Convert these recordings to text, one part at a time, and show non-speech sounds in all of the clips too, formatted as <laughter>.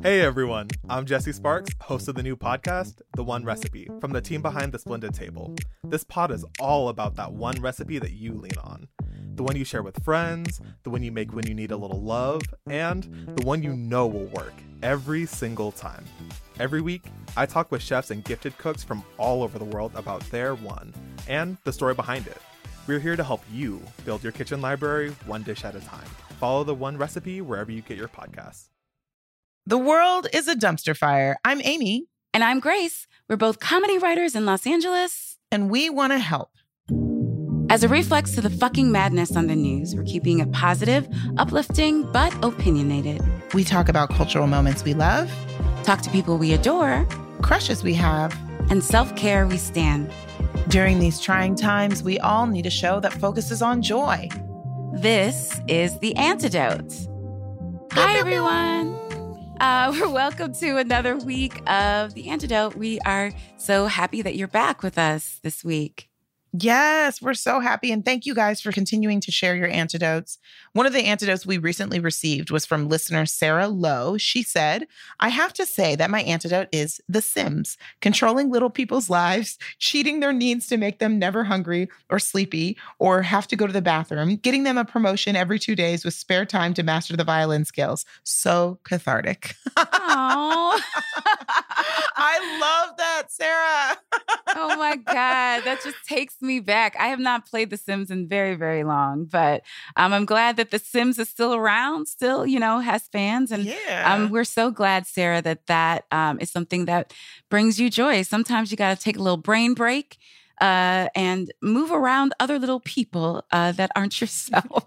Hey everyone, I'm Jesse Sparks, host of the new podcast, The One Recipe, from the team behind The Splendid Table. This pod is all about that one recipe that you lean on. The one you share with friends, the one you make when you need a little love, and the one you know will work every single time. Every week, I talk with chefs and gifted cooks from all over the world about their one and the story behind it. We're here to help you build your kitchen library one dish at a time. Follow the one recipe wherever you get your podcasts. The world is a dumpster fire. I'm Amy. And I'm Grace. We're both comedy writers in Los Angeles. And we want to help. As a reflex to the fucking madness on the news, we're keeping it positive, uplifting, but opinionated. We talk about cultural moments we love, talk to people we adore, crushes we have, and self care we stand. During these trying times, we all need a show that focuses on joy. This is The Antidote. Hi, everyone. Uh, <laughs> we're welcome to another week of The Antidote. We are so happy that you're back with us this week. Yes, we're so happy. And thank you guys for continuing to share your antidotes. One of the antidotes we recently received was from listener Sarah Lowe. She said, I have to say that my antidote is The Sims, controlling little people's lives, cheating their needs to make them never hungry or sleepy or have to go to the bathroom, getting them a promotion every two days with spare time to master the violin skills. So cathartic. <laughs> I love that, Sarah. Oh my God. That just takes me back. I have not played The Sims in very, very long, but um, I'm glad that The Sims is still around, still, you know, has fans. And yeah. um, we're so glad, Sarah, that that um, is something that brings you joy. Sometimes you got to take a little brain break uh, and move around other little people uh, that aren't yourself.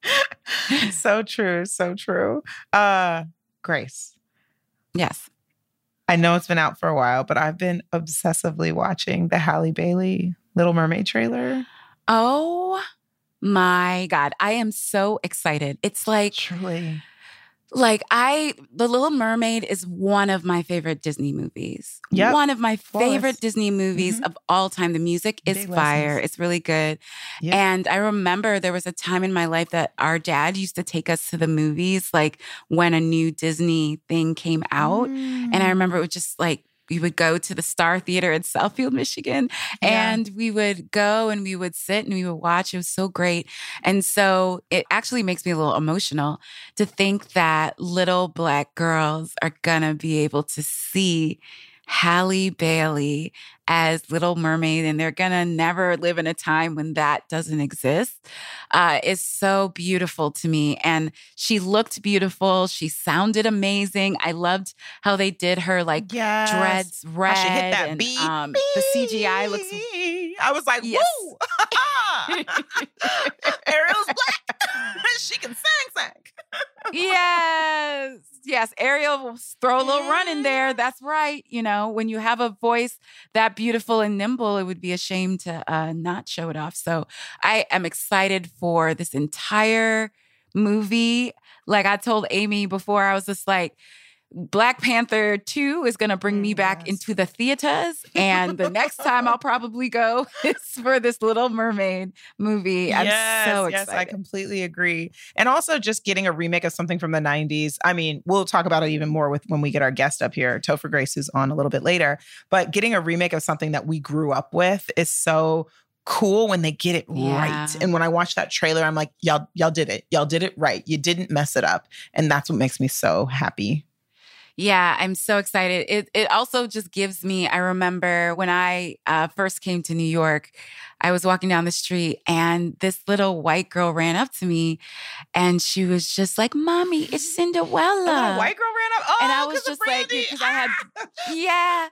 <laughs> so true. So true. Uh, Grace. Yes. I know it's been out for a while, but I've been obsessively watching the Halle Bailey Little Mermaid trailer. Oh my God. I am so excited. It's like truly like I The Little Mermaid is one of my favorite Disney movies. Yeah. One of my favorite Disney movies mm-hmm. of all time. The music is Big fire. Lessons. It's really good. Yep. And I remember there was a time in my life that our dad used to take us to the movies like when a new Disney thing came out. Mm. And I mm. remember it was just like we would go to the Star Theater in Southfield, Michigan, yeah. and we would go and we would sit and we would watch. It was so great. And so it actually makes me a little emotional to think that little black girls are going to be able to see Halle Bailey as Little Mermaid, and they're gonna never live in a time when that doesn't exist, uh, is so beautiful to me. And she looked beautiful. She sounded amazing. I loved how they did her like yes. dreads red. How she hit that and, beat. Um, the CGI looks. I was like, yes. woo! <laughs> Ariel's black. <laughs> she can sing, sing. <laughs> yes yes, Ariel will throw a little run in there. That's right. You know, when you have a voice that beautiful and nimble, it would be a shame to uh, not show it off. So I am excited for this entire movie. Like I told Amy before, I was just like, Black Panther 2 is going to bring me mm, back yes. into the theaters. And the next <laughs> time I'll probably go <laughs> is for this Little Mermaid movie. I'm so excited. Yes, I completely agree. And also just getting a remake of something from the 90s. I mean, we'll talk about it even more with when we get our guest up here, Topher Grace, who's on a little bit later. But getting a remake of something that we grew up with is so cool when they get it yeah. right. And when I watch that trailer, I'm like, y'all, y'all did it. Y'all did it right. You didn't mess it up. And that's what makes me so happy. Yeah, I'm so excited. It it also just gives me. I remember when I uh, first came to New York, I was walking down the street and this little white girl ran up to me, and she was just like, "Mommy, it's <gasps> Cinderella." white girl ran up, oh, and I was just like, because I had, <laughs> yeah.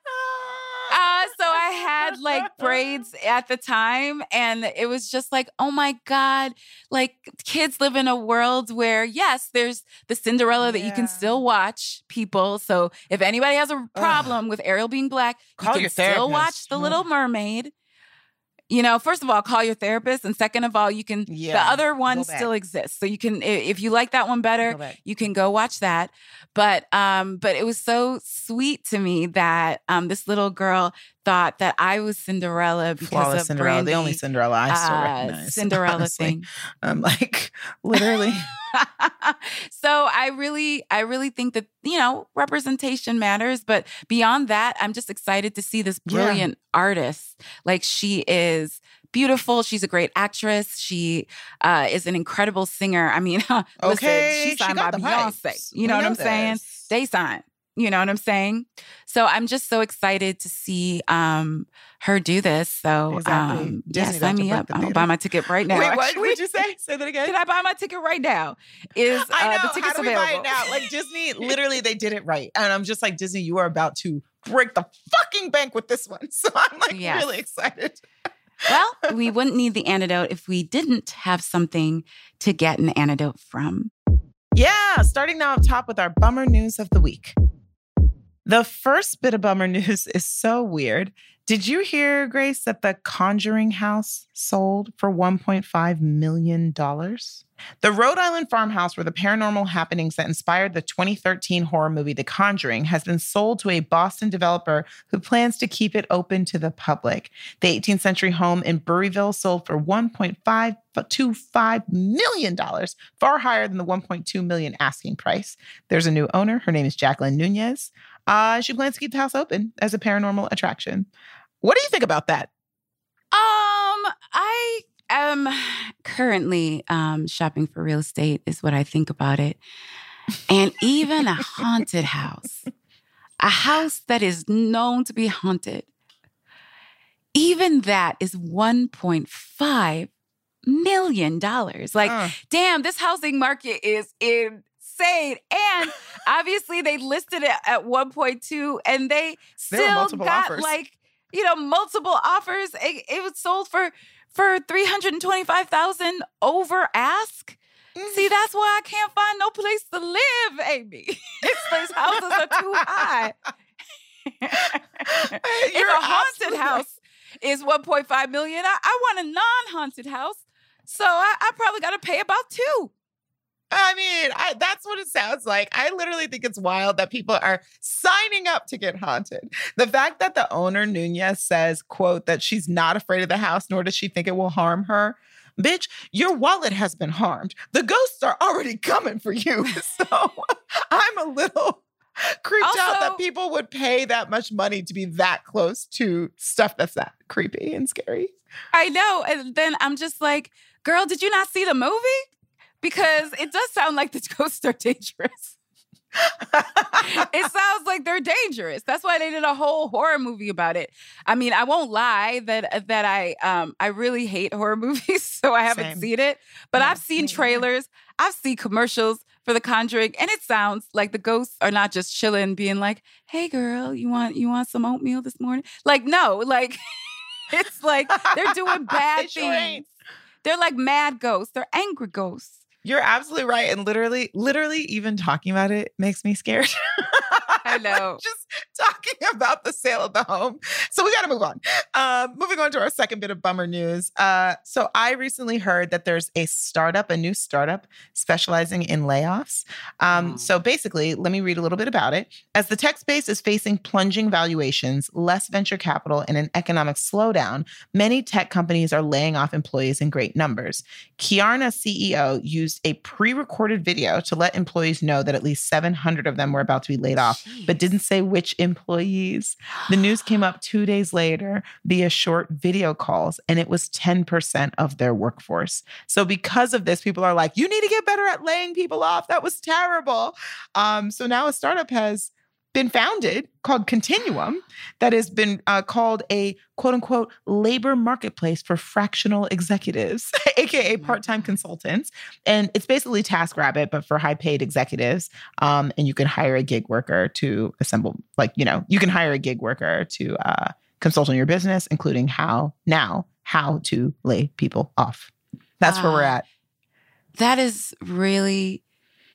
Uh, so I had like braids at the time, and it was just like, oh my God, like kids live in a world where, yes, there's the Cinderella yeah. that you can still watch people. So if anybody has a problem Ugh. with Ariel being black, Call you can still watch The Little Mermaid you know, first of all, call your therapist, and second of all, you can. Yeah, the other one still exists, so you can. If you like that one better, you can go watch that. But um, but it was so sweet to me that um, this little girl thought that I was Cinderella because Flawless of Cinderella, Brandy, the only Cinderella I still uh, recognize. <laughs> Cinderella honestly. thing. I'm like, literally. <laughs> so I really, I really think that you know representation matters. But beyond that, I'm just excited to see this Yeah. brilliant artist. Like she is beautiful. She's a great actress. She uh, is an incredible singer. I mean, <laughs> Okay, she's she signed by Beyonce. You know what I'm saying? They signed. You know what I'm saying? So I'm just so excited to see um, her do this. So Exactly. um, yeah, sign me up. I'm gonna buy my ticket right <laughs> now. Wait, what would you say? Say that again. Can I buy my ticket right now? Is uh, I know. the How tickets do we available? buy it now? Like Disney, literally, they did it right, and I'm just like Disney. You are about to break the fucking bank with this one. <laughs> So I'm like Yes. really excited. well, we wouldn't need the antidote if we didn't have something to get an antidote from. Yeah, starting now up top with our bummer news of the week. The first bit of bummer <laughs> news is so weird. Did you hear, Grace, that the Conjuring house sold for $1.5 million? The Rhode Island farmhouse where the paranormal happenings that inspired the 2013 horror movie The Conjuring has been sold to a Boston developer who plans to keep it open to the public. The 18th century home in Burrillville sold for $1.525 million, far higher than the 1.2 million asking price. There's a new owner. Her name is Jacqueline Nunez. Uh, she plans to keep the house open as a paranormal attraction. What do you think about that? Um, I am currently um, shopping for real estate, is what I think about it. And even a haunted house, a house that is known to be haunted, even that is $1.5 million. Like, Uh, damn, this housing market is insane. And obviously, they listed it at 1.2 and they still got offers. like, you know, multiple offers. It, it was sold for for 325,000 over ask. See, that's why I can't find no place to live, Amy. <laughs> this place houses are too high. <laughs> if a haunted house is 1.5 million, I, I want a non-haunted house. So I, I probably got to pay about two. I mean, I, that's what it sounds like. I literally think it's wild that people are signing up to get haunted. The fact that the owner Nunez says, "quote that she's not afraid of the house, nor does she think it will harm her." Bitch, your wallet has been harmed. The ghosts are already coming for you. <laughs> So I'm a little creeped out that people would pay that much money to be that close to stuff that's that creepy and scary. I know. And then I'm just like, girl, did you not see the movie? Because it does sound like the <laughs> ghosts are dangerous. it <laughs> sounds like they're dangerous. That's why they did a whole horror movie about it. I mean, I won't lie that that I um I really hate horror <laughs> movies, so I haven't Same. seen it. But Yeah, I've seen trailers, I've seen commercials for The Conjuring, and it sounds like the ghosts are not just chilling, being like, "Hey, girl, you want you want some oatmeal this morning?" Like, no, like it's like they're doing bad They things. They're like mad ghosts. They're angry ghosts. You're absolutely right. And literally, literally, even talking about it makes me scared. <laughs> I know. Just talking about the sale of the home. So we got to move on. Um, moving on to our second bit of bummer news. Uh, so I recently heard that there's a startup, a new startup specializing in layoffs. Um, Oh. So basically, let me read a little bit about it. As the tech space is facing plunging valuations, less venture capital, and an economic slowdown, many tech companies are laying off employees in great numbers. Klarna CEO used a pre recorded video to let employees know that at least 700 of them were about to be laid off, but didn't say which employees. The news came up two days later via short video calls, and it was 10% of their workforce. So, because of this, people are like, you need to get better at laying people off. That was terrible. Um, so, now a startup has been founded called Continuum that has been uh, called a quote unquote labor marketplace for fractional executives, <laughs> aka part time consultants. And it's basically TaskRabbit, but for high paid executives. Um, and you can hire a gig worker to assemble, like, you know, you can hire a gig worker to uh, consult on your business, including how now, how to lay people off. That's where we're at. that is really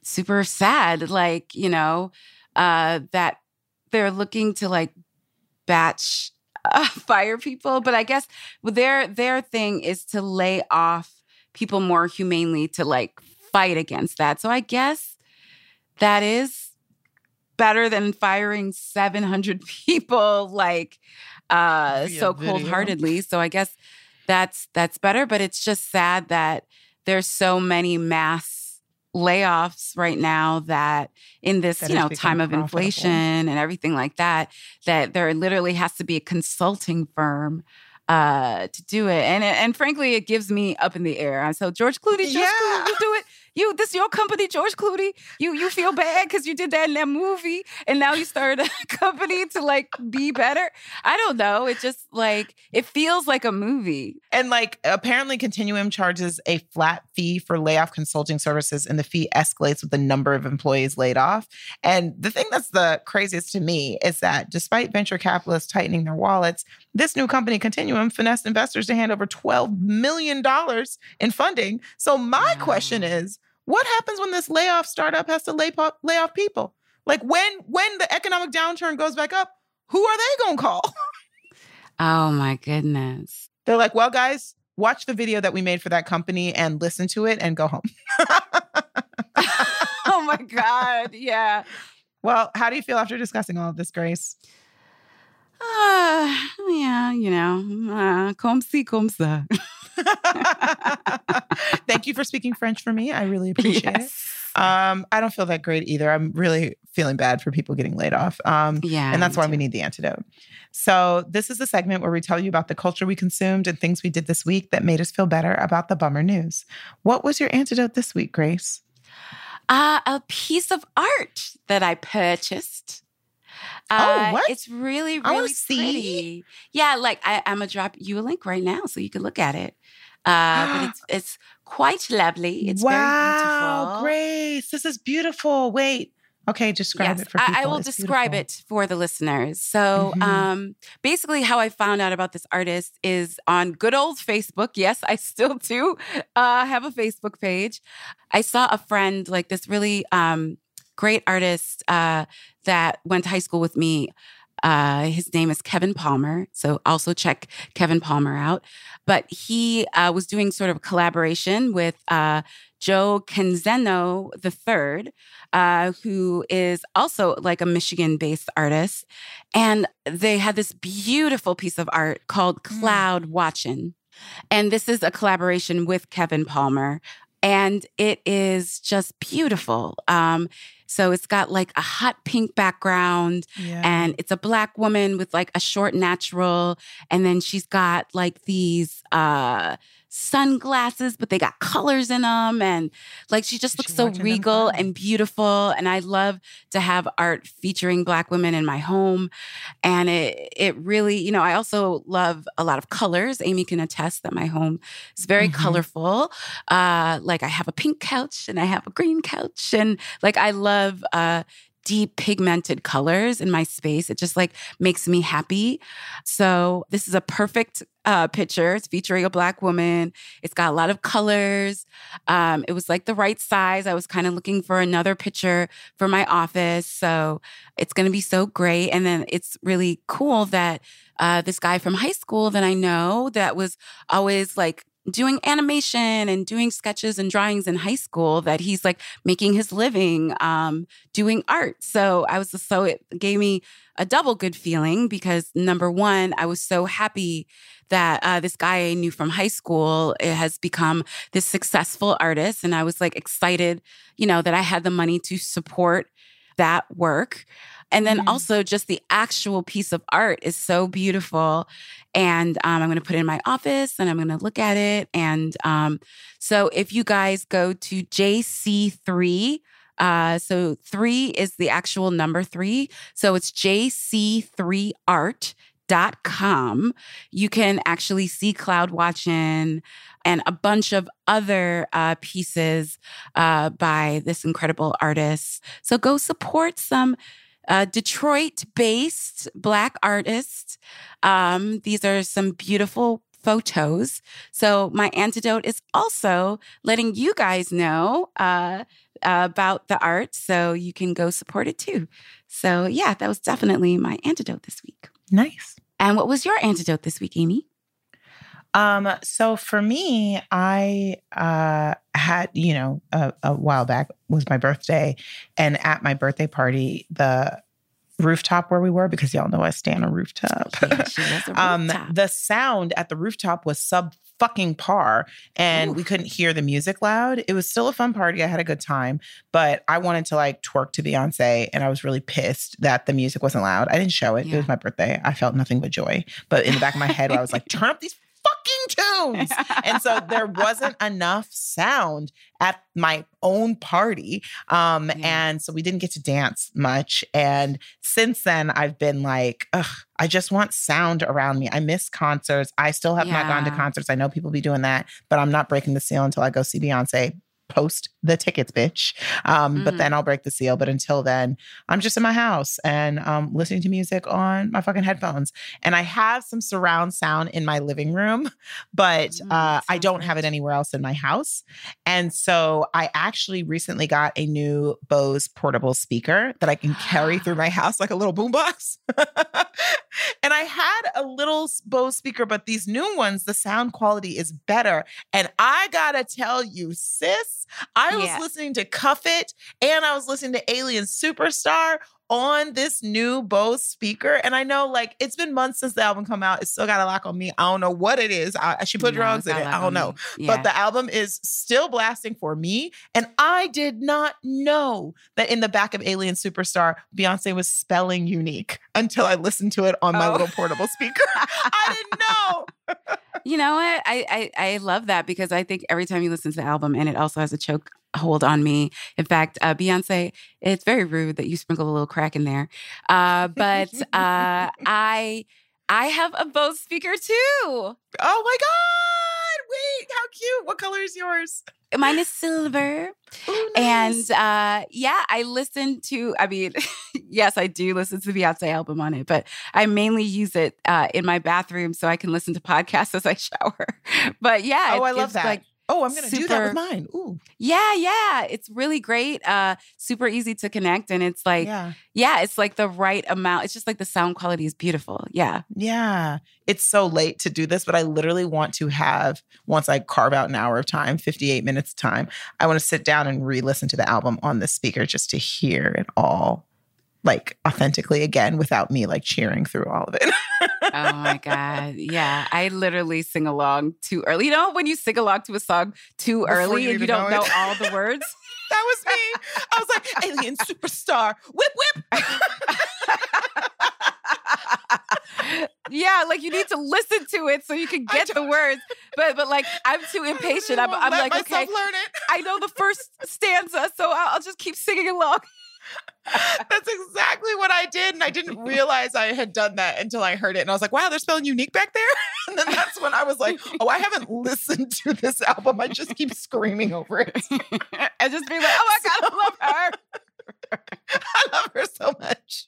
super sad like you know uh that they're looking to like batch uh, <laughs> fire people but i guess their their thing is to lay off people more humanely to like fight against that so i guess that is better than firing 700 <laughs> people like uh, so cold heartedly. So I guess that's that's better. But it's just sad that there's so many mass layoffs right now that in this that you know time of profitable. inflation and everything like that that there literally has to be a consulting firm uh, to do it. And and frankly, it gives me up in the air. So George Clooney, George yeah. Clooney, you do it. You this your company, George Clooney. You you feel bad because you did that in that movie, and now you started a <laughs> company to like be better. I don't know. It just like it feels like a movie. And like apparently, Continuum charges a flat fee for layoff consulting services, and the fee escalates with the number of employees laid off. And the thing that's the craziest to me is that despite venture capitalists tightening their wallets, this new company, Continuum, finessed investors to hand over $12 million in funding. So, my question is what happens when this layoff startup has to lay, lay off people? Like when when the economic downturn goes back up, who are they going to call? <laughs> oh my goodness. They're like, "Well, guys, watch the video that we made for that company and listen to it and go home." <laughs> oh my god. Yeah. Well, how do you feel after discussing all of this, Grace? Uh, yeah, you know, uh, comme si, comme ça. <laughs> Thank you for speaking French for me. I really appreciate yes. it. Um, I don't feel that great either. I'm really feeling bad for people getting laid off. Um, yeah, and that's why we need the antidote. So this is the segment where we tell you about the culture we consumed and things we did this week that made us feel better about the bummer news. What was your antidote this week, Grace? Uh, a piece of art that I purchased. Oh, uh, oh, what? It's really, really pretty. Yeah, like I, am gonna drop you a link right now so you can look at it. Uh, but <gasps> it's it's quite lovely. It's wow, Grace, this is beautiful. Wait. Okay, describe yes, it for people. I, I will it's describe beautiful. it for the listeners. So, mm-hmm. um, basically, how I found out about this artist is on good old Facebook. Yes, I still do uh, have a Facebook page. I saw a friend, like this really um, great artist uh, that went to high school with me. Uh, his name is Kevin Palmer. So also check Kevin Palmer out. But he uh, was doing sort of a collaboration with uh, Joe Canzeno III, uh, who is also like a Michigan based artist. And they had this beautiful piece of art called mm. Cloud Watching. And this is a collaboration with Kevin Palmer. And it is just beautiful. Um, so it's got like a hot pink background yeah. and it's a black woman with like a short natural. And then she's got like these uh sunglasses, but they got colors in them. And like she just looks so regal and beautiful. And I love to have art featuring Black women in my home. And it, it really, you know, I also love a lot of colors. Amy can attest that my home is very mm-hmm. colorful. Uh, like I have a pink couch and I have a green couch. And like I love, uh, deep pigmented colors in my space. It just like makes me happy. So this is a perfect uh, picture. It's featuring a black woman. It's got a lot of colors. Um, it was like the right size. I was kind of looking for another picture for my office. So it's going to be so great. And then it's really cool that uh, this guy from high school that I know that was always like doing animation and doing sketches and drawings in high school that he's like making his living um, doing art. So I was so it gave me a double good feeling because number one, I was so happy that uh, this guy I knew from high school eh, has become this successful artist, and I was like excited, you know, that I had the money to support that work. And then mm-hmm. also just the actual piece of art is so beautiful. And um, I'm going to put it in my office and I'm going to look at it. And um, so if you guys go to JC3, uh, so three is the actual number three. So it's JC3art.com. You can actually see Cloud Watching and a bunch of other uh, pieces uh, by this incredible artist. So go support some uh, Detroit based Black artists. Um, these are some beautiful photos. So, my antidote is also letting you guys know uh, about the art so you can go support it too. So, yeah, that was definitely my antidote this week. Nice. And what was your antidote this week, Amy? Um, so for me, I uh, had, you know, a, a while back was my birthday, and at my birthday party, the rooftop where we were because y'all know I stand on rooftop. Yeah, she was a <laughs> um, rooftop. the sound at the rooftop was sub fucking par and we couldn't hear the music loud. It was still a fun party. I had a good time, but I wanted to like twerk to Beyonce and I was really pissed that the music wasn't loud. I didn't show it. It was my birthday. I felt nothing but joy. But in the back of my head, I was like, <laughs> turn up these fucking tunes. And so there wasn't <laughs> enough sound at my own party. Um, Yeah. and so we didn't get to dance much. And since then, I've been like, ugh, I just want sound around me. I miss concerts. I still have not gone to concerts. I know people be doing that, but I'm not breaking the seal until I go see Beyonce. Post the tickets, bitch. Um, But Mhm. then I'll break the seal. But until then, I'm just in my house and um, listening to music on my fucking headphones. And I have some surround sound in my living room, <laughs> but Mm, uh, I don't have it anywhere else in my house. And so I actually recently got a new Bose portable speaker that I can carry through my house like a little <gasps> boombox. <laughs> and I had a little Bose speaker, but these new ones, the sound quality is better. And I gotta tell you, sis, I was Yeah. listening to Cuff It and I was listening to Alien Superstar on this new Bose speaker. And I know like it's been months since the album come out. It still got a lock on me. I don't know what it is. I, she put No, drugs in it. I don't know. me. But the album is still blasting for me. And I did not know that in the back of Alien Superstar, Beyonce was spelling unique until I listened to it on my Oh. little portable speaker. <laughs> I didn't know. You know what? I, I I love that because I think every time you listen to the album, and it also has a choke hold on me. In fact, uh, Beyonce, it's very rude that you sprinkle a little crack in there. Uh, but uh, <laughs> I I have a Bose speaker too. Oh my God. Wait, how cute. What color is yours? Mine is silver. Ooh, And uh, yeah, I listen to, I mean, <laughs> yes, I do listen to the Beyonce album on it, but I mainly use it uh, in my bathroom so I can listen to podcasts as I shower. <laughs> But yeah, oh, it I love that. Like, oh, I'm going to do that with mine. Ooh. yeah, yeah, it's really great. Uh, super easy to connect. And it's like, yeah. yeah. it's like the right amount. It's just like the sound quality is beautiful. Yeah. Yeah. It's so late to do this, but I literally want to have, once I carve out an hour of time, 58 minutes time, I want to sit down and re listen to the album on the speaker just to hear it all like authentically again without me like cheering through all of it. <laughs> Oh my God. Yeah. I literally sing along too early. You know, when you sing along to a song too Before early you and you don't know know all the words. <laughs> that was me. I was like, alien superstar, whip, whip. yeah, like you need to listen to it so you can get the words. But but like I'm too impatient. I'm, I'm like, okay, learn it. I know the first stanza, so I'll, I'll just keep singing along. <laughs> That's exactly what I did. And I didn't realize I had done that until I heard it. And I was like, wow, they're spelling unique back there. <laughs> And then that's when I was like, oh, I haven't listened to this album. I just keep screaming over it. <laughs> and just be like, oh my God, I love her. I love her so much.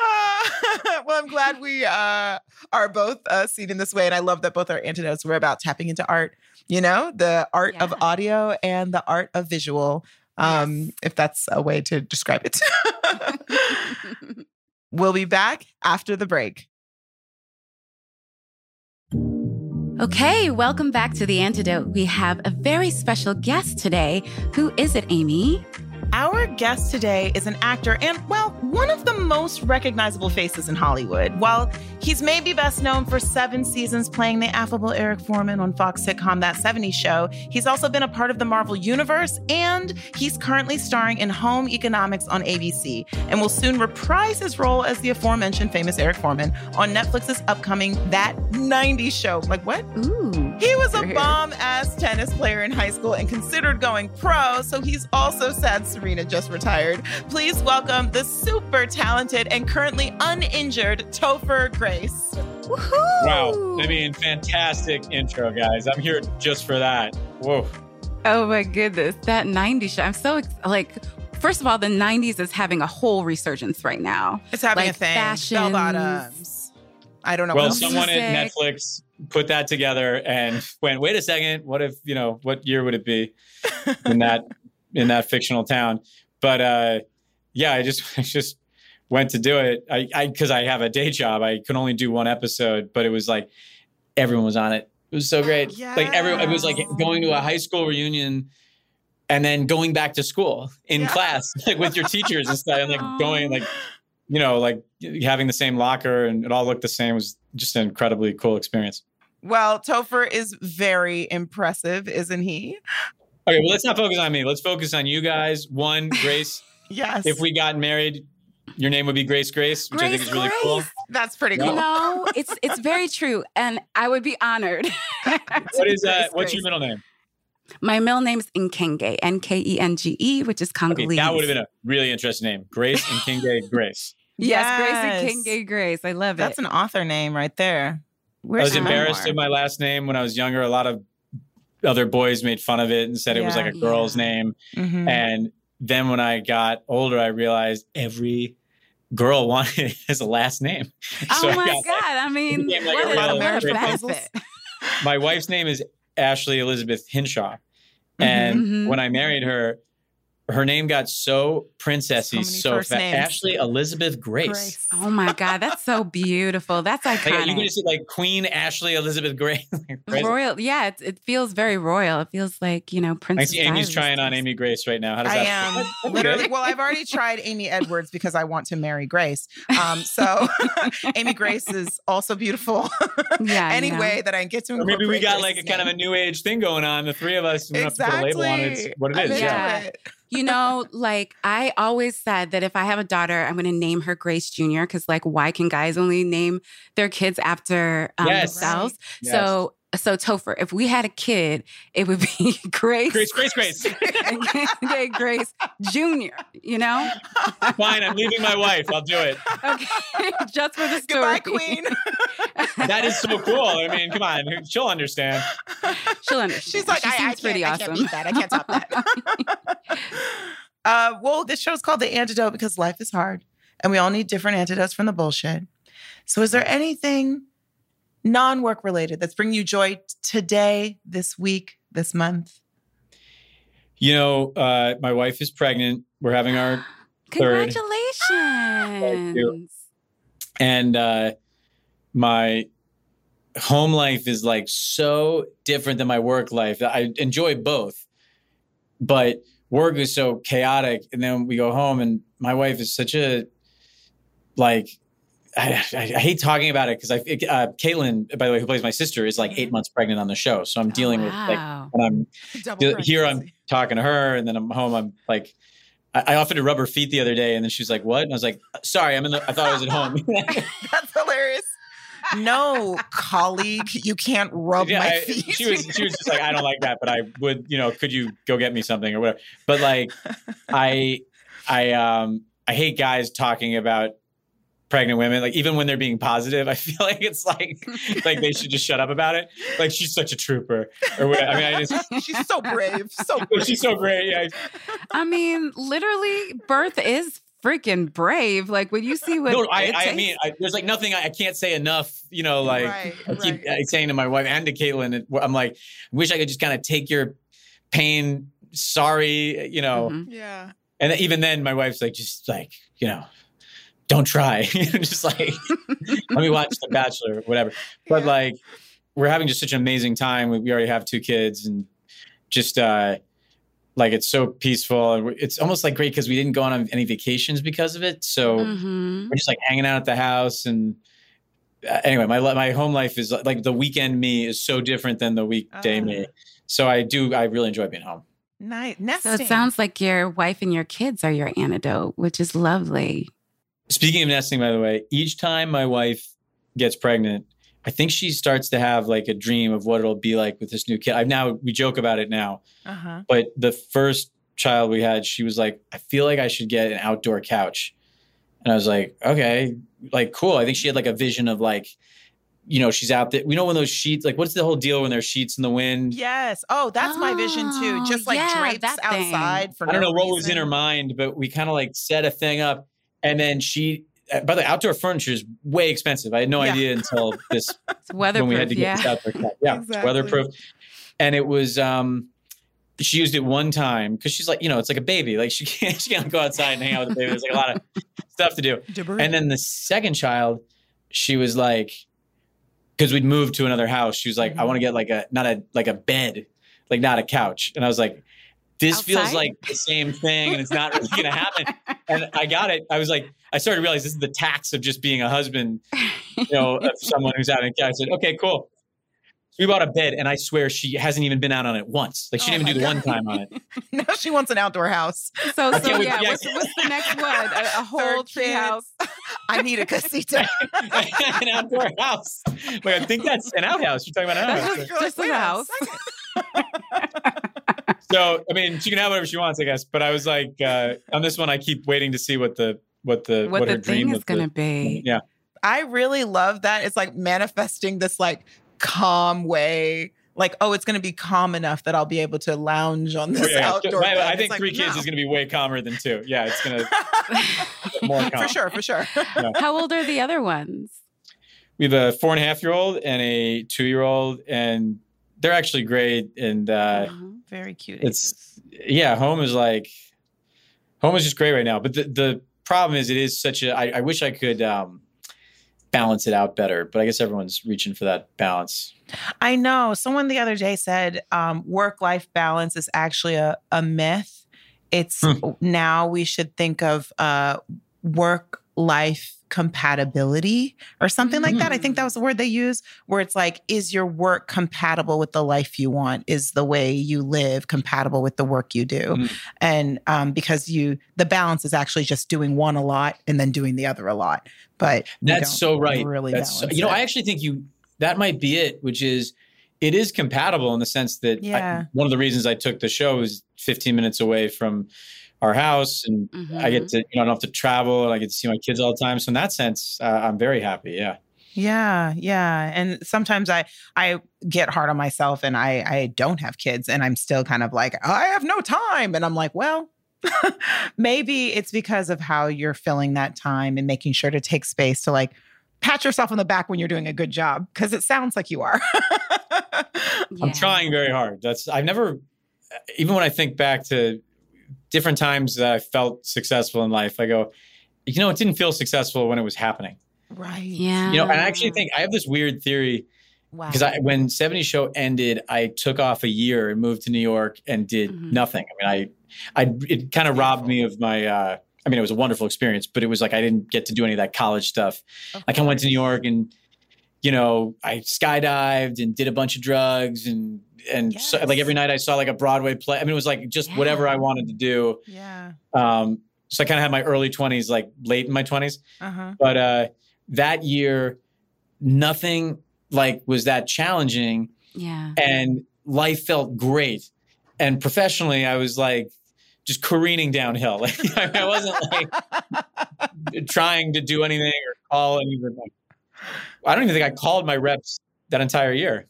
Uh, well, I'm glad we uh, are both uh, seen in this way. And I love that both our antidotes were about tapping into art, you know, the art of audio and the art of visual, um, Yes. if that's a way to describe it. <laughs> <laughs> we'll be back after the break. Okay, welcome back to The Antidote. We have a very special guest today. Who is it, Amy? Our guest today is an actor and, well, one of the most recognizable faces in Hollywood. While he's maybe best known for seven seasons playing the affable Eric Foreman on Fox sitcom That 70s Show, he's also been a part of the Marvel Universe and he's currently starring in Home Economics on ABC and will soon reprise his role as the aforementioned famous Eric Foreman on Netflix's upcoming That 90s Show. Like, what? Ooh. He was a bomb ass tennis player in high school and considered going pro, so he's also sad Serena just retired. Please welcome the super talented and currently uninjured Topher Grace. Woohoo! Wow. I mean, fantastic intro, guys. I'm here just for that. Whoa. Oh my goodness, that 90s show. I'm so ex- like, first of all, the 90s is having a whole resurgence right now. It's having Like a thing. fashions. Bell bottoms. I don't know. Well, what else. someone at Netflix put that together and went, wait a second, what if, you know, what year would it be in <laughs> that in that fictional town? But uh yeah, I just <laughs> I just went to do it. I I because I have a day job. I could only do one episode, but it was like everyone was on it. It was so great. Like everyone it was like going to a high school reunion and then going back to school in Yeah. class, <laughs> like with your teachers and stuff, and like going like, you know, like having the same locker and it all looked the same was just an incredibly cool experience. Well, Topher is very impressive, isn't he? Okay, well, let's not focus on me. Let's focus on you guys. One, Grace. <laughs> Yes. if we got married, your name would be Grace Grace, which I think is really cool. That's pretty Yeah. cool. You know, it's it's very true, and I would be honored. to <laughs> What be is uh, Grace what's your middle name? My middle name is Nkenge, N K E N G E, which is Okay, Congolese. that would have been a really interesting name. Grace and Kinge Grace. yes, Grace Yes. and Kinge Grace. I love That's it. That's an author name right there. I was embarrassed of my last name when I was younger. A lot of other boys made fun of it and said it was like a girl's Yeah. name. Mhm. And then when I got older, I realized every girl <laughs> wanted it as a last name. oh So my got, god! like, I <laughs> mean, like what a a, real what a marriage proposals. benefit. my wife's name is Ashley Elizabeth Hinshaw. And Mhm. when I married her, her name got so princessy, So so, fast. Ashley Elizabeth Grace. Grace. Oh my god, that's so beautiful. That's <laughs> Like, you can just see like Queen Ashley Elizabeth Grace. <laughs> Like, royal, yeah, it, it feels very royal. It feels like you know, I Princess. see Amy's Diaries trying on. Amy Grace right now. How does I that am literally. Well, I've already <laughs> tried Amy Edwards because I want to marry Grace. Um, so Amy Grace is also beautiful. Yeah. Any you know. way that I get to Or maybe we incorporate got like a Grace's kind of a new age thing going on. The three of us, we don't have to put a label on it. It's what it I'm into Yeah. Yeah. it. You know, like I always said that if I have a daughter, I'm going to name her Grace Jr. Because, like, why can guys only name their kids after um, Yes. themselves? Yes. So, so Topher, if we had a kid, it would be <laughs> Grace, Grace, Grace, Grace. <laughs> okay, Grace Jr. You know, Fine, I'm leaving my wife. I'll do it. okay, <laughs> just for the story. Goodbye, Queen. That is so cool. I mean, come on, she'll understand. She'll understand. She's like, she I, I, can't, pretty I awesome. can't beat that. I can't top that. uh, well, this show's called The Antidote because life is hard and we all need different antidotes from the bullshit. So, is there anything non work related that's bringing you joy today, this week, this month? You know, uh, my wife is pregnant. We're having our <gasps> Third. Congratulations. and uh my home life is like so different than my work life i enjoy both but work is so chaotic and then we go home and my wife is such a like I, I, hate talking about it because I uh, Caitlin, by the way, who plays my sister, is like eight months pregnant on the show. So I'm dealing with like Wow. I'm <laughs> Double here I'm talking to her and then I'm home. I'm like, I, I offered to rub her feet the other day and then she's like, what? And I was like, sorry, I'm in the, I thought I was at home. <laughs> That's hilarious. No, colleague, you can't rub Yeah, my I- feet. she was, she was just like, I don't like that, but I would, you know, could you go get me something or whatever? But like, I, I, um, I hate guys talking about pregnant women. Like even when they're being positive, I <laughs> feel like it's like, like they should just shut up about it. Like she's such a trooper or whatever. I mean, I just, <laughs> She's so brave. So brave. <laughs> she's so brave Yeah. I mean, literally, birth is freaking brave. Like when you see what No, it I, I takes- mean, I, there's like nothing I, I can't say enough. You know, like Right, I keep right. saying to my wife and to Caitlin, I'm like, wish I could just kind of take your pain. Sorry, you know. Mhm. Yeah. And even then, my wife's like, just like, you know, don't try. <laughs> just like, <laughs> let me watch The Bachelor, whatever. But Yeah. like, we're having just such an amazing time. We, we already have two kids, and just uh, like it's so peaceful, and it's almost like great because we didn't go on any vacations because of it. So Mhm. we're just like hanging out at the house and. Uh, anyway, my my home life is like the weekend me is so different than the weekday Ah. me. So I do I really enjoy being home. Nice. Nesting. So it sounds like your wife and your kids are your antidote, which is lovely. Speaking of nesting, by the way, each time my wife gets pregnant, I think she starts to have like a dream of what it'll be like with this new kid. I've now we joke about it now, Uh-huh. but the first child we had, she was like, I feel like I should get an outdoor couch. And I was like, okay, like cool. I think she had like a vision of like, you know, she's out there. We know when those sheets, like what's the whole deal when there's sheets in the wind? Yes. Oh, that's my vision too. Oh, Just like yeah, drapes outside for I don't no know what was in her mind, but we kind of like set a thing up. And then she, uh, by the way, outdoor furniture is way expensive. I had no Yeah. idea until <laughs> this when we had to get yeah. this outdoor couch. Yeah, it's Exactly. weatherproof. And it was um she used it one time because she's like, you know, it's like a baby. Like she <laughs> can't she can't go outside and hang out with the baby. There's like a lot of stuff to do. Debris. And then the second child, she was like, because we'd moved to another house, she was like, I Mhm. want to get like a not a like a bed, like not a couch. And I was like, this Outside? feels like the same thing and it's not really going to happen. <laughs> And I got it. I was like, I started to realize this is the tax of just being a husband, you <laughs> know, of someone who's having a kid. I said, okay, cool. We bought a bed, and I swear she hasn't even been out on it once. Like she Oh didn't even my do the one time on it. <laughs> now she wants an outdoor house. So, so yeah, yeah. what's, what's the next one? A, a whole Third tree house. I need a casita. an outdoor house. Wait, I think that's an outhouse. You're talking about an outhouse. just- You're like, just a a house." Second." so I mean, she can have whatever she wants, I guess. But I was like, uh, on this one, I keep waiting to see what the what the What, what, her the dream thing is going to be. Yeah, I really love that. It's like manifesting this like calm way. Like, oh, it's going to be calm enough that I'll be able to lounge on this Oh, yeah, yeah. outdoor. By the way. I think like, three kids no. is going to be way calmer than two. Yeah, it's going <laughs> to more calm. for sure, for sure. How old are the other ones? We have a four and a half year old and a two year old, and they're actually great. And uh, Uh-huh. Very cute. it's yeah, home is like home is just great right now. But the the problem is, it is such a. I, I wish I could um, balance it out better, but I guess everyone's reaching for that balance. I know. Someone the other day said um, work life balance is actually a, a myth. It's Hmm. now we should think of uh, work life compatibility or something like that. I think that was the word they use, where it's like, is your work compatible with the life you want? Is the way you live compatible with the work you do? Mm. And um, because you, the balance is actually just doing one a lot and then doing the other a lot. But That's so right. Really, That's so, you know, it. I actually think you that might be it, which is it is compatible in the sense that I- one of the reasons I took the show is 15 minutes away from our house, and I Mm-hmm. get to you know I don't have to travel, and I get to see my kids all the time. So in that sense, uh, I'm very happy. Yeah. Yeah, yeah. And sometimes I I get hard on myself and I I don't have kids and I'm still kind of like, I have no time. And I'm like, well, <laughs> maybe it's because of how you're filling that time and making sure to take space to like pat yourself on the back when you're doing a good job because it sounds like you are. <laughs> I'm trying very hard. That's I've never even when I think back to different times that I felt successful in life, I go, you know, it didn't feel successful when it was happening. right. Yeah. You know, and I actually think I have this weird theory Wow. because I when 70 show ended, I took off a year and moved to New York and did Mhm. nothing. I mean, I, I it kind of robbed me of my. Uh, I mean, it was a wonderful experience, but it was like I didn't get to do any of that college stuff. Of Like I went to New. York and, you know, I skydived and did a bunch of drugs and and so, like every night I saw like a Broadway play. I mean, it was like just whatever I wanted to do. Yeah. Um, so I kind of had my early 20s, like late in my 20s Uh-huh. but uh that year nothing like was that challenging Yeah. and life felt great and professionally i was like just careening downhill <laughs> like i wasn't like trying to do anything or call anything i don't even think i called my reps that entire year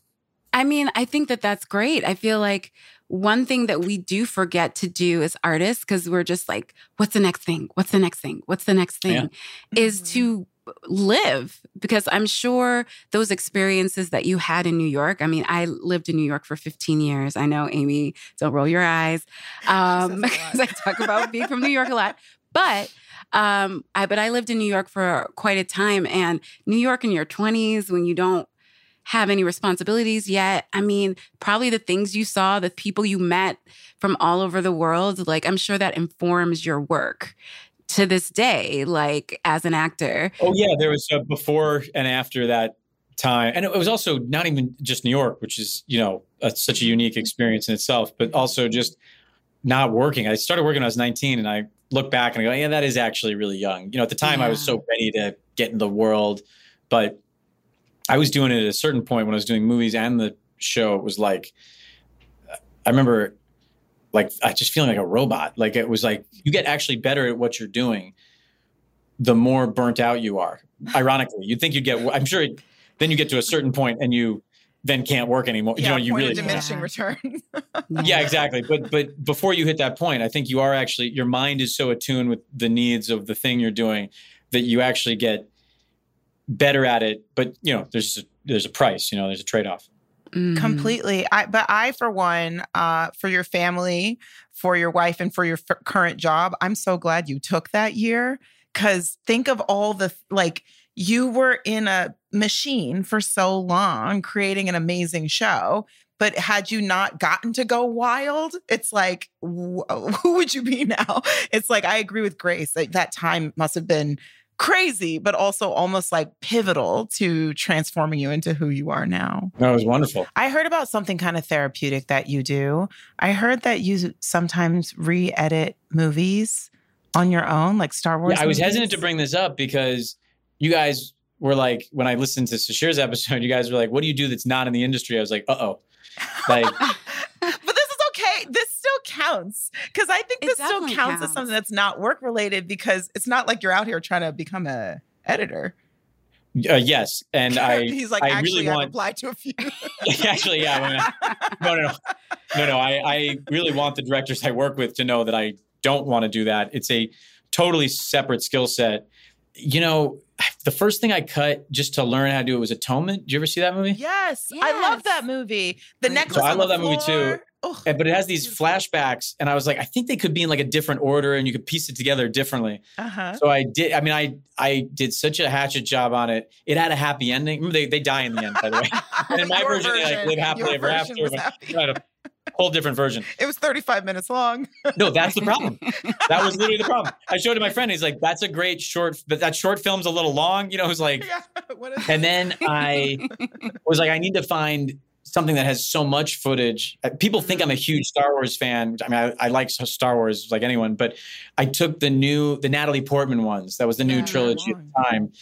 I mean, I think that that's great. I feel like one thing that we do forget to do as artists, because we're just like, what's the next thing? What's the next thing? What's the next thing? Yeah. Is Mhm. to live. Because I'm sure those experiences that you had in New York, I mean, I lived in New York for 15 years. I know, Amy, don't roll your eyes. <laughs> Um, says a <laughs> lot. because I talk about being from New York a lot. But um, I but I lived in New York for quite a time. And New York in your 20s, when you don't have any responsibilities yet. I mean, probably the things you saw, the people you met from all over the world, like I'm sure that informs your work to this day, like as an actor. oh yeah there was a before and after that time and it was also not even just new york which is you know a, such a unique experience in itself but also just not working i started working when i was 19 and i look back and i go yeah that is actually really young you know at the time i was so ready to get in the world but i was doing it at a certain point when i was doing movies and the show it was like i remember like i just feeling like a robot. Like it was like you get actually better at what you're doing the more burnt out you are ironically. You'd think you'd get i'm sure it, then you get to a certain point and you then can't work anymore. You know you really of diminishing Yeah. return. <laughs> yeah exactly. But but before you hit that point i think you are actually your mind is so attuned with the needs of the thing you're doing that you actually get better at it but you know there's a, there's a price you know there's a trade-off Mhm. completely i but i for one uh for your family for your wife and for your f- current job i'm so glad you took that year because think of all the like you were in a machine for so long creating an amazing show but had you not gotten to go wild, it's like, wh- <laughs> who would you be now? It's like, I agree with Grace. Like, that time must have been crazy, but also almost like pivotal to transforming you into who you are now. That was wonderful. I heard about something kind of therapeutic that you do. I heard that you sometimes re edit movies on your own, like Star Wars. Yeah, I was movies. hesitant to bring this up because you guys were like, when I listened to Sasheer's <laughs> episode, you guys were like, what do you do that's not in the industry? I was like, uh oh. Like, <laughs> but this is okay. This still counts because I think It this still definitely counts, as something that's not work related because it's not like you're out here trying to become a editor. uh, yes. And I, <laughs> He's like, I actually, really I've want, applied to a few. <laughs> actually, yeah. when I- <laughs> no, no, no, no, no. I, I really want the directors I work with to know that I don't want to do that. It's a totally separate skill set. You know, the first thing I cut just to learn how to do it was Atonement. Did you ever see that movie? yes, I love that movie. The Great necklace. So I on love the that movie too. And- But it has these Beautiful. flashbacks, and I was like, I think they could be in like a different order, and you could piece it together differently. Uh-huh. So I did. I mean, I I did such a hatchet job on it. It had a happy ending. They they die in the end, by the way. <laughs> And in my Your version, they like live happily ever version after. was but happy. I had a whole different version. It was 35 minutes long. No, that's the problem. <laughs> That was literally the problem. I showed it to my friend. He's like, "That's a great short, but that short film's a little long." You know, it was like, yeah. <laughs> And then I was like, I need to find something that has so much footage. Uh, People think I'm a huge Star Wars fan. I mean, I, I like Star Wars like anyone, but I took the new, the Natalie Portman ones. That was the new Yeah, trilogy at the time.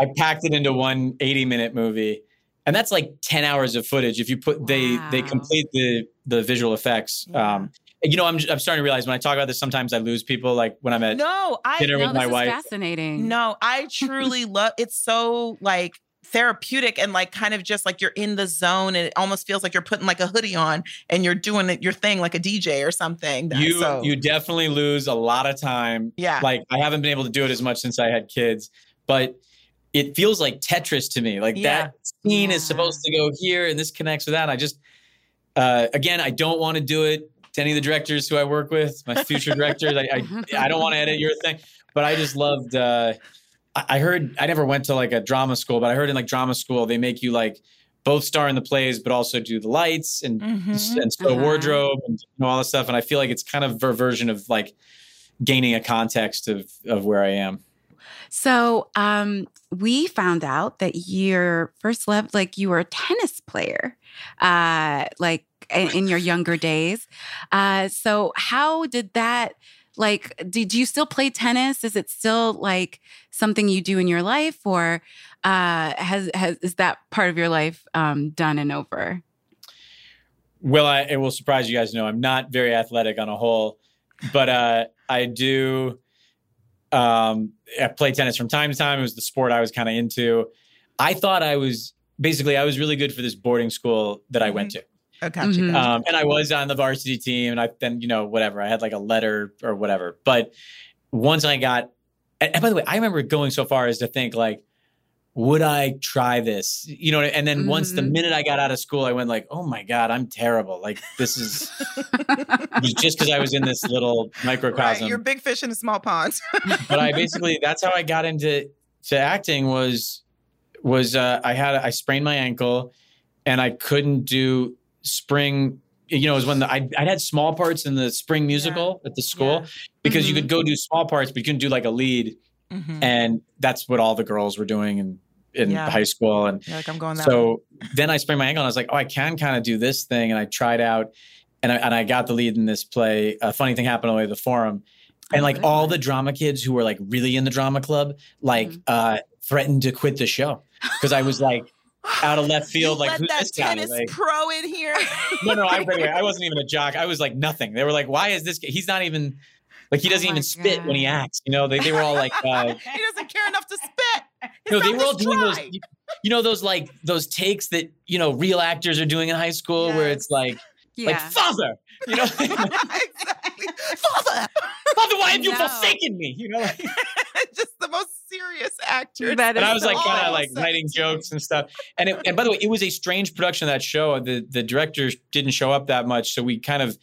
I packed it into one 80 minute movie. And that's like 10 hours of footage. If you put, they, they complete the, the visual effects. Yeah. Um, you know, I'm, I'm starting to realize when I talk about this, sometimes I lose people. Like when I'm at No, I dinner no, with my wife. fascinating. No, I truly <laughs> love it's so like therapeutic and like kind of just like you're in the zone and it almost feels like you're putting like a hoodie on and you're doing your thing like a DJ or something. That- you so, you definitely lose a lot of time yeah. like i haven't been able to do it as much since i had kids but it feels like tetris to me like Yeah. that scene is supposed to go here and this connects with that i just uh, again i don't want to do it to any of the directors who i work with my future directors I, I, I don't want to edit your thing but i just loved uh, I, heard i never went to like a drama school but i heard in like drama school they make you like both star in the plays but also do the lights and Mhm. and so Uh-huh. wardrobe and you know, all this stuff. And I feel like it's kind of a version of like gaining a context of of where I am. So, um, we found out that your first love, like you were a tennis player, uh, like in, in your younger days. Uh, so how did that? Like, did you still play tennis? Is it still like something you do in your life, or uh, has has is that part of your life um, done and over? Well, I, it will surprise you guys to know I'm not very athletic on a whole, but uh, I do. Um, I play tennis from time to time. It was the sport I was kind of into. I thought I was basically I was really good for this boarding school that I went to. Oh, gotcha, Mhm. Um, and I was on the varsity team, and I then you know whatever I had like a letter or whatever. But once I got, and, and by the way, I remember going so far as to think like, would I try this? You know, and then once the Mhm. minute I got out of school, I went like, oh my god, I'm terrible. Like this is <laughs> just because I was in this little right, microcosm. you're a big fish in a small pond. <laughs> but I basically that's how I got into to acting was was uh, I had I sprained my ankle and I couldn't do spring. You know, it was when the, I I had small parts in the spring musical at the school because you Mhm. could go do small parts, but you couldn't do like a lead, Mhm. and that's what all the girls were doing in in Yeah. high school. And You're like I'm going so then I sprained my ankle and I was like, oh, I can kind of do this thing. And I tried out and I, and I got the lead in this play. A funny thing happened on the way to the forum. And Oh, like all the drama kids who were like really in the drama club, like Mm-hmm. uh, threatened to quit the show because I was like out of left <sighs> field. Like, who's that this guy? tennis Like, pro in here. <laughs> no, no, I, by the way, I <laughs> wasn't even a jock. I was like nothing. They were like, why is this? guy- He's not even like he Oh doesn't my even spit when he acts. You know, they, they were all like, <laughs> uh, he doesn't care enough to spit. His no, they were all doing those. You know those like those takes that you know real actors are doing in high school, where it's like Yeah. like father, you know, exactly. Father. father, why have you forsaken me? You know, like, Just the most serious actor. That and is I was like so kind of like writing jokes and stuff. And it, and by the way, it was a strange production of that show. The the director didn't show up that much, so we kind of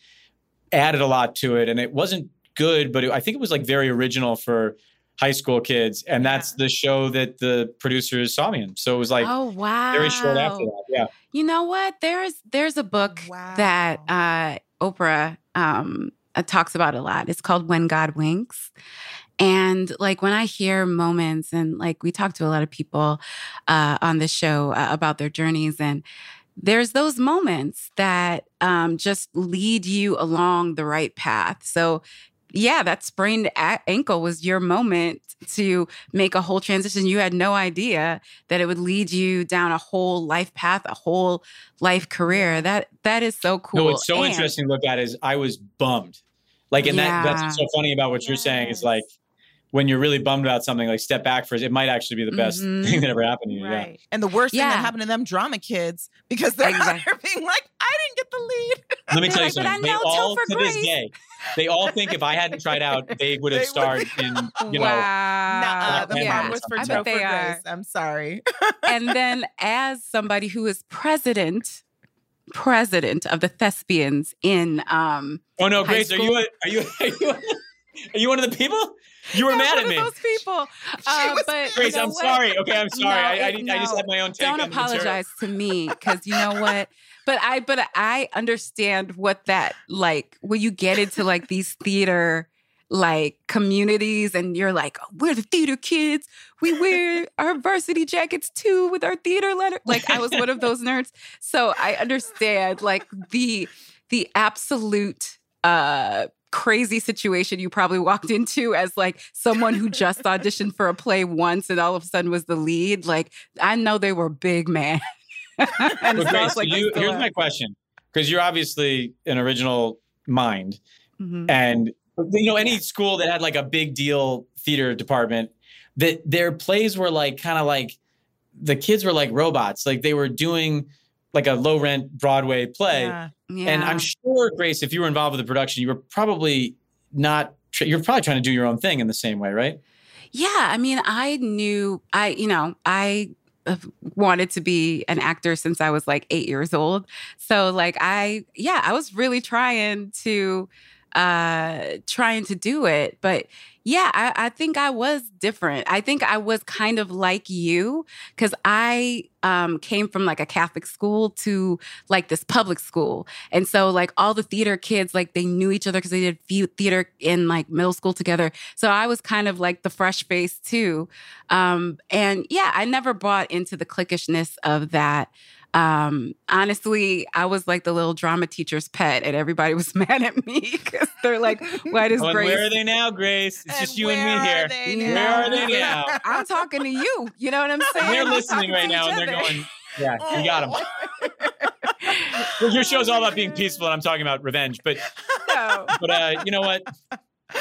added a lot to it, and it wasn't good, but it, I think it was like very original for high school kids, and that's the show that the producers saw me in. So it was like, oh wow, very short after that. Yeah. You know what? There's there's a book wow. that uh, Oprah um, uh, talks about a lot. It's called When God Winks. And like when I hear moments, and like we talk to a lot of people uh, on the show uh, about their journeys, and there's those moments that um, just lead you along the right path. So, yeah, that sprained a- ankle was your moment to make a whole transition. You had no idea that it would lead you down a whole life path, a whole life career. That that is so cool. No, what's so and, interesting to look at is I was bummed. Like, and yeah. that that's so funny about what yes. you're saying is like when you're really bummed about something, like step back for it might actually be the best mm-hmm. thing that ever happened to you. Right. Yeah. And the worst yeah. thing that happened to them drama kids because they're exactly. <laughs> being like, I didn't get the lead. Let me <laughs> tell you something. They all to Grace. this day, they all think if I hadn't tried out, <laughs> they would have starred in, you wow. know. Nah, the yeah. was for Topher Grace. Are. I'm sorry. and then as somebody who is president president of the thespians in um Oh no, Grace, are you, a, are you are you are you one of the people? You were mad at me. Those people. Uh, but Grace, I'm what? sorry. Okay, I'm sorry. No, I, I, no, I, just had my own take. Don't apologize to me because you know what. But I, but I understand what that like when you get into like these theater like communities and you're like oh, we're the theater kids we wear our varsity jackets too with our theater letter like i was one of those nerds so i understand like the the absolute uh crazy situation you probably walked <laughs> into as like someone who just auditioned for a play once and all of a sudden was the lead. Like I know they were big man. <laughs> and Grace, like you, here's my question because you're obviously an original mind, mm-hmm. and you know any school that had like a big deal theater department that their plays were like kind of like the kids were like robots like they were doing like a low rent Broadway play. Yeah. Yeah. And I'm sure, Grace, if you were involved with the production, you were probably not, you're probably trying to do your own thing in the same way, right? Yeah. I mean, I knew, I, you know, I wanted to be an actor since I was like eight years old. So, like, I, yeah, I was really trying to, uh, trying to do it. But yeah, I, I, think I was different. I think I was kind of like you because I um, came from like a Catholic school to like this public school. And so, like, all the theater kids, like, they knew each other because they did theater in like middle school together. So I was kind of like the fresh face too. Um, and yeah, I never bought into the cliquishness of that um, honestly, I was like the little drama teacher's pet, and everybody was <laughs> mad at me because they're like, "Why does oh, Grace?" Where are they now, Grace? It's and just you and me here. Where are they now? <laughs> I'm talking to you. You know what I'm saying? They're listening right now, and they're going, "Yeah, <laughs> we got them." Your show's all about being peaceful, and I'm talking about revenge. But, no. but uh, you know what?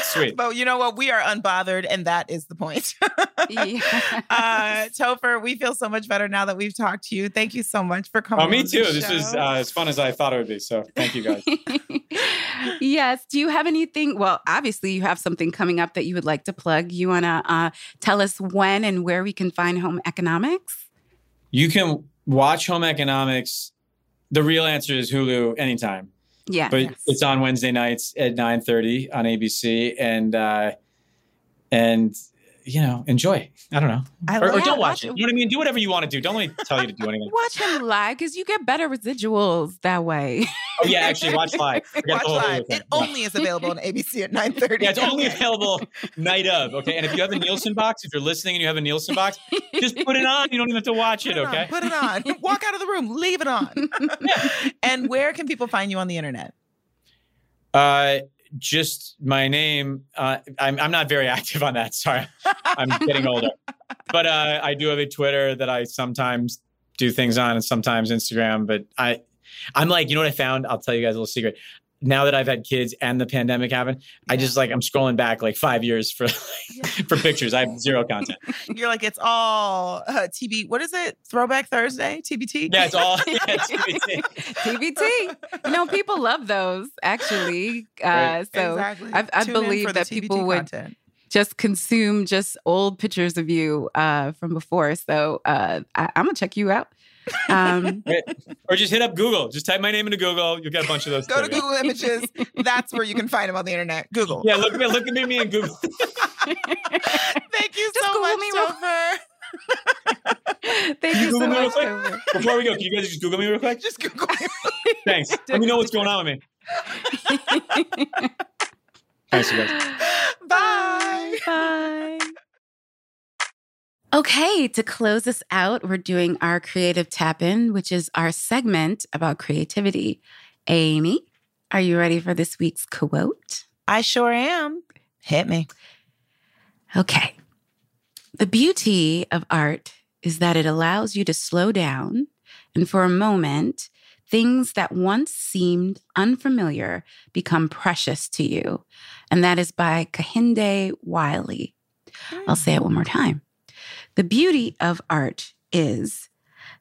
Sweet. But you know what? We are unbothered, and that is the point. <laughs> yeah. uh, Topher, we feel so much better now that we've talked to you. Thank you so much for coming. Oh, me too. This is uh, as fun as I thought it would be. So thank you guys. <laughs> yes. Do you have anything? Well, obviously, you have something coming up that you would like to plug. You want to uh, tell us when and where we can find Home Economics? You can watch Home Economics. The real answer is Hulu anytime. Yeah. But yes. it's on Wednesday nights at 9:30 on ABC and uh and you know, enjoy. I don't know. I or, or don't watch, watch it. You know what I mean? Do whatever you want to do. Don't let me tell you to do <laughs> anything. watch him live because you get better residuals that way. Oh yeah, actually watch live. watch live. It yeah. only is available on ABC at 9:30. Yeah, it's only available night of. Okay. And if you have a Nielsen box, if you're listening and you have a Nielsen box, just put it on. You don't even have to watch put it, okay? On, put it on. <laughs> Walk out of the room. Leave it on. yeah. <laughs> And where can people find you on the internet? Uh just my name. Uh, I'm I'm not very <laughs> active on that. Sorry, I'm getting older. But uh, I do have a Twitter that I sometimes do things on, and sometimes Instagram. But I, I'm like, you know what I found? I'll tell you guys a little secret now that I've had kids and the pandemic happened, yeah. I just like I'm scrolling back like five years for yeah. <laughs> for pictures. I have zero content. <laughs> You're like it's all uh, TB. What is it? Throwback Thursday? TBT? Yeah, it's all <laughs> yeah, TBT. TBT. You know, people love those actually. Uh, so exactly. I, I believe that people would. Content. Just consume just old pictures of you uh, from before. So uh, I, I'm gonna check you out. Um, <laughs> or just hit up Google. Just type my name into Google. You'll get a bunch of those. Go to Google Images. That's where you can find them on the internet. Google. Yeah, look, at me, look at me in Google. <laughs> Thank you Just so Google much, me Topher. <laughs> Thank you you so Google me real much. quick? Before we go, can you guys just Google me real quick? Just Google me. Thanks. Let me know what's going on with me. Thanks, you guys. Bye. Bye. Okay, to close us out, we're doing our creative tap in, which is our segment about creativity. Amy, are you ready for this week's quote? I sure am. Hit me. Okay. The beauty of art is that it allows you to slow down and for a moment, things that once seemed unfamiliar become precious to you. And that is by Kehinde Wiley. I'll hmm. say it one more time. The beauty of art is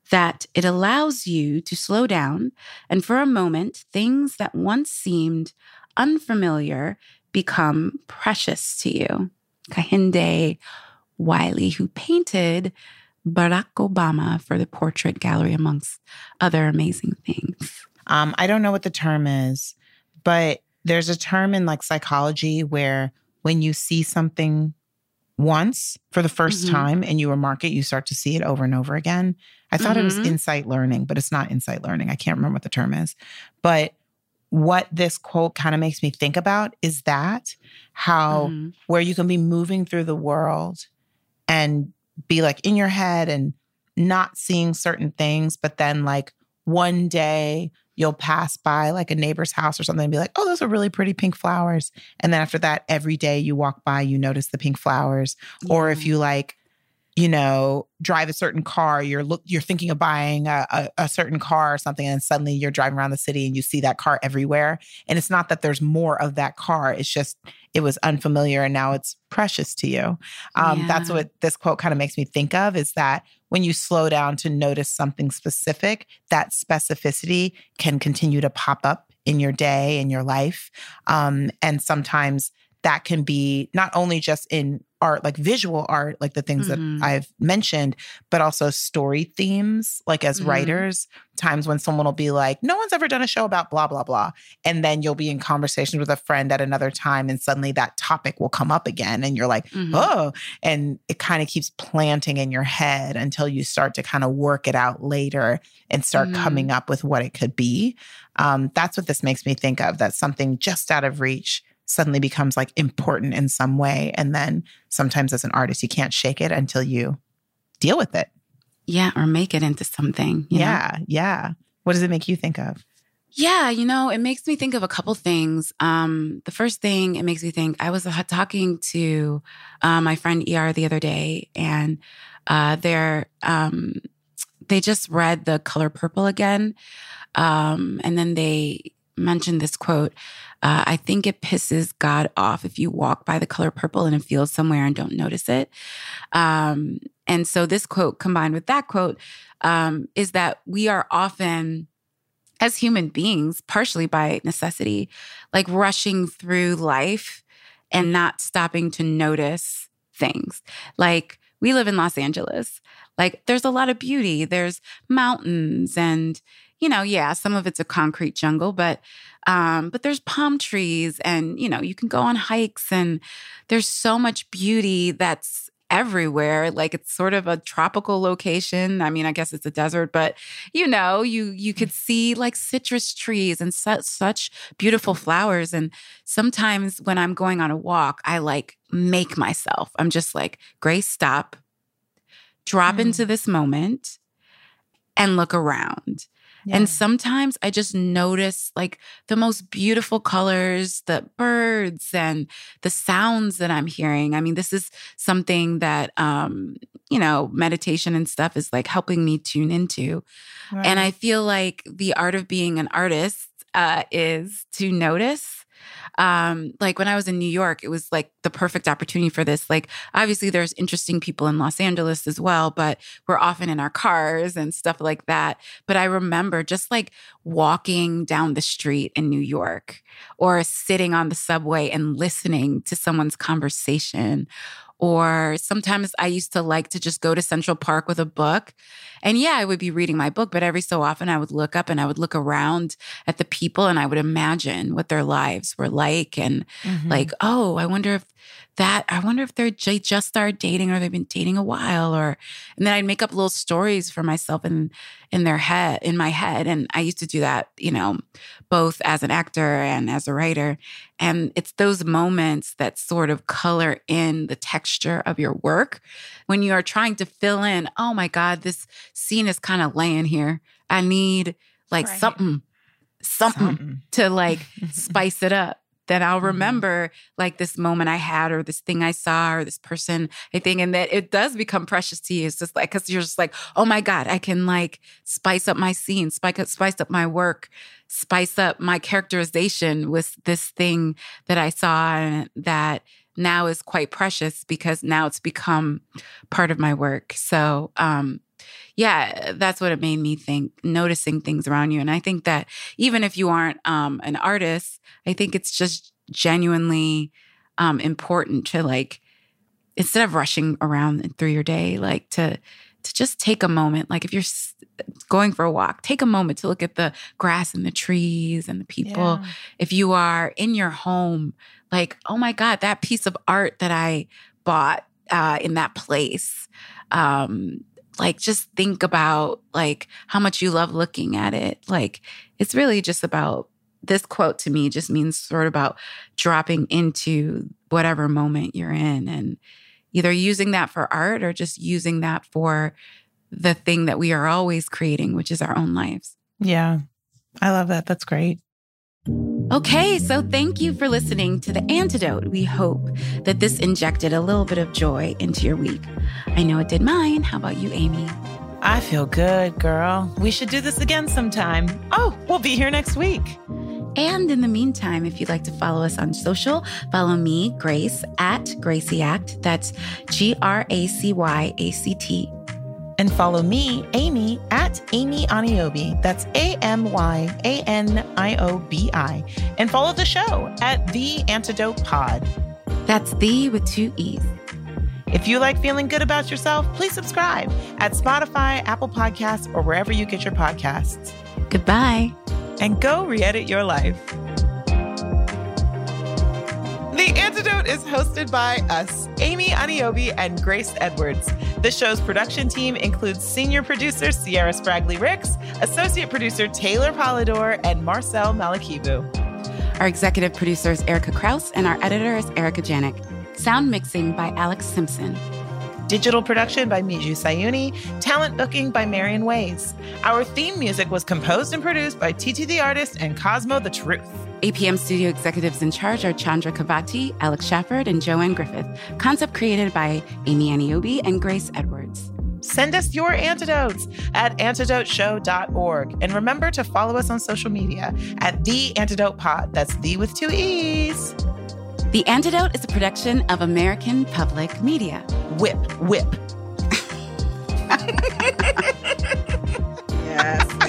that it allows you to slow down and for a moment, things that once seemed unfamiliar become precious to you. Kehinde Wiley, who painted Barack Obama for the portrait gallery, amongst other amazing things. Um, I don't know what the term is, but there's a term in like psychology where when you see something once for the 1st Mhm. time and you remark it, you start to see it over and over again. I thought it was Mhm. insight learning, but it's not insight learning. I can't remember what the term is. But what this quote kind of makes me think about is that how Mhm. where you can be moving through the world and be like in your head and not seeing certain things, but then like one day you'll pass by like a neighbor's house or something and be like, oh, those are really pretty pink flowers. And then after that, every day you walk by, you notice the pink flowers. Or if you like, you know, drive a certain car, you're look, you're thinking of buying a, a, a certain car or something, and suddenly you're driving around the city and you see that car everywhere. And it's not that there's more of that car; it's just it was unfamiliar and now it's precious to you. Um, That's what this quote kind of makes me think of: is that when you slow down to notice something specific, that specificity can continue to pop up in your day in your life, um, and sometimes that can be not only just in art, like visual art, like the things Mhm. that I've mentioned, but also story themes. Like as Mhm. writers, times when someone will be like, no one's ever done a show about blah, blah, blah. And then you'll be in conversation with a friend at another time, and suddenly that topic will come up again. And you're like, Mhm. oh, and it kind of keeps planting in your head until you start to kind of work it out later and start Mhm. coming up with what it could be. Um, that's what this makes me think of that something just out of reach suddenly becomes like important in some way. And then sometimes as an artist, you can't shake it until you deal with it. Yeah, or make it into something. you know? yeah. Yeah. What does it make you think of? Yeah, you know, it makes me think of a couple things. Um, the first thing it makes me think, I was uh, talking to uh, my friend ER the other day, and uh, they're um, they just read The Color Purple again, um, and then they mentioned this quote. Uh, I think it pisses God off if you walk by the color purple in a field somewhere and don't notice it. Um, and so this quote combined with that quote um, is that we are often as human beings, partially by necessity, like rushing through life and not stopping to notice things. Like we live in Los Angeles. Like there's a lot of beauty. There's mountains and you know, yeah, some of it's a concrete jungle, but um but there's palm trees and you know, you can go on hikes and there's so much beauty that's everywhere like it's sort of a tropical location. I mean i guess it's a desert but you know you you could see like citrus trees and such such beautiful flowers and sometimes when i'm going on a walk i like make myself. I'm just like grace stop. Drop Mm. into this moment and look around and sometimes I just notice like the most beautiful colors, the birds and the sounds that I'm hearing. I mean, this is something that, um, you know, meditation and stuff is like helping me tune into. And I feel like the art of being an artist uh, is to notice. Um, like when I was in New York, it was like the perfect opportunity for this. Like, obviously, there's interesting people in Los Angeles as well, but we're often in our cars and stuff like that. But I remember just like walking down the street in New York or sitting on the subway and listening to someone's conversation or sometimes I used to like to just go to Central Park with a book. And yeah, I would be reading my book, but every so often I would look up and I would look around at the people and I would imagine what their lives were like. And Mhm. like, oh, I wonder if that I wonder if they're they just started dating or they've been dating a while or and then I'd make up little stories for myself in in their head in my head and I used to do that, you know, both as an actor and as a writer. And it's those moments that sort of color in the texture of your work when you are trying to fill in, oh my god, this scene is kind of laying here. I need like right. something something, something to like <laughs> spice it up then I'll mm-hmm. remember like this moment I had or this thing I saw or this person I think and that it does become precious to you. It's just like cuz you're just like, "Oh my god, I can like spice up my scene, spice up spice up my work, spice up my characterization with this thing that I saw and that now is quite precious because now it's become part of my work." So, um yeah, that's what it made me think, noticing things around you. And I think that even if you aren't um, an artist, I think it's just genuinely um, important to like, instead of rushing around through your day, like to, to just take a moment. Like if you're going for a walk, take a moment to look at the grass and the trees and the people. Yeah. If you are in your home, like, oh my God, that piece of art that I bought uh, in that place. Um, like just think about like how much you love looking at it. Like it's really just about this quote to me just means sort of about dropping into whatever moment you're in and either using that for art or just using that for the thing that we are always creating which is our own lives. Yeah. I love that. That's great Okay, so thank you for listening to The Antidote. We hope that this injected a little bit of joy into your week. I know it did mine. How about you, Amy? I feel good, girl. We should do this again sometime. Oh, we'll be here next week. And in the meantime, if you'd like to follow us on social, follow me, Grace, at Gracie Act. That's G R A C Y A C T and follow me, Amy, at Amy Aniobi. That's A M Y A N I O B I. And follow the show at The Antidote Pod. That's the with two E's. If you like feeling good about yourself, please subscribe at Spotify, Apple Podcasts, or wherever you get your podcasts. Goodbye. And go re edit your life. The Antidote is hosted by us, Amy Aniobi and Grace Edwards. The show's production team includes senior producer Sierra Spragley Ricks, associate producer Taylor Polidor, and Marcel Malakibu. Our executive producer is Erica Kraus, and our editor is Erica Janik. Sound mixing by Alex Simpson. Digital production by Miju Sayuni. Talent booking by Marion Ways. Our theme music was composed and produced by Titi the Artist and Cosmo the Truth. APM studio executives in charge are Chandra Kavati, Alex Shafford, and Joanne Griffith. Concept created by Amy Aniobi and Grace Edwards. Send us your antidotes at antidoteshow.org. And remember to follow us on social media at The Antidote Pod. That's the with two E's. The Antidote is a production of American Public Media. Whip, whip. <laughs> yes.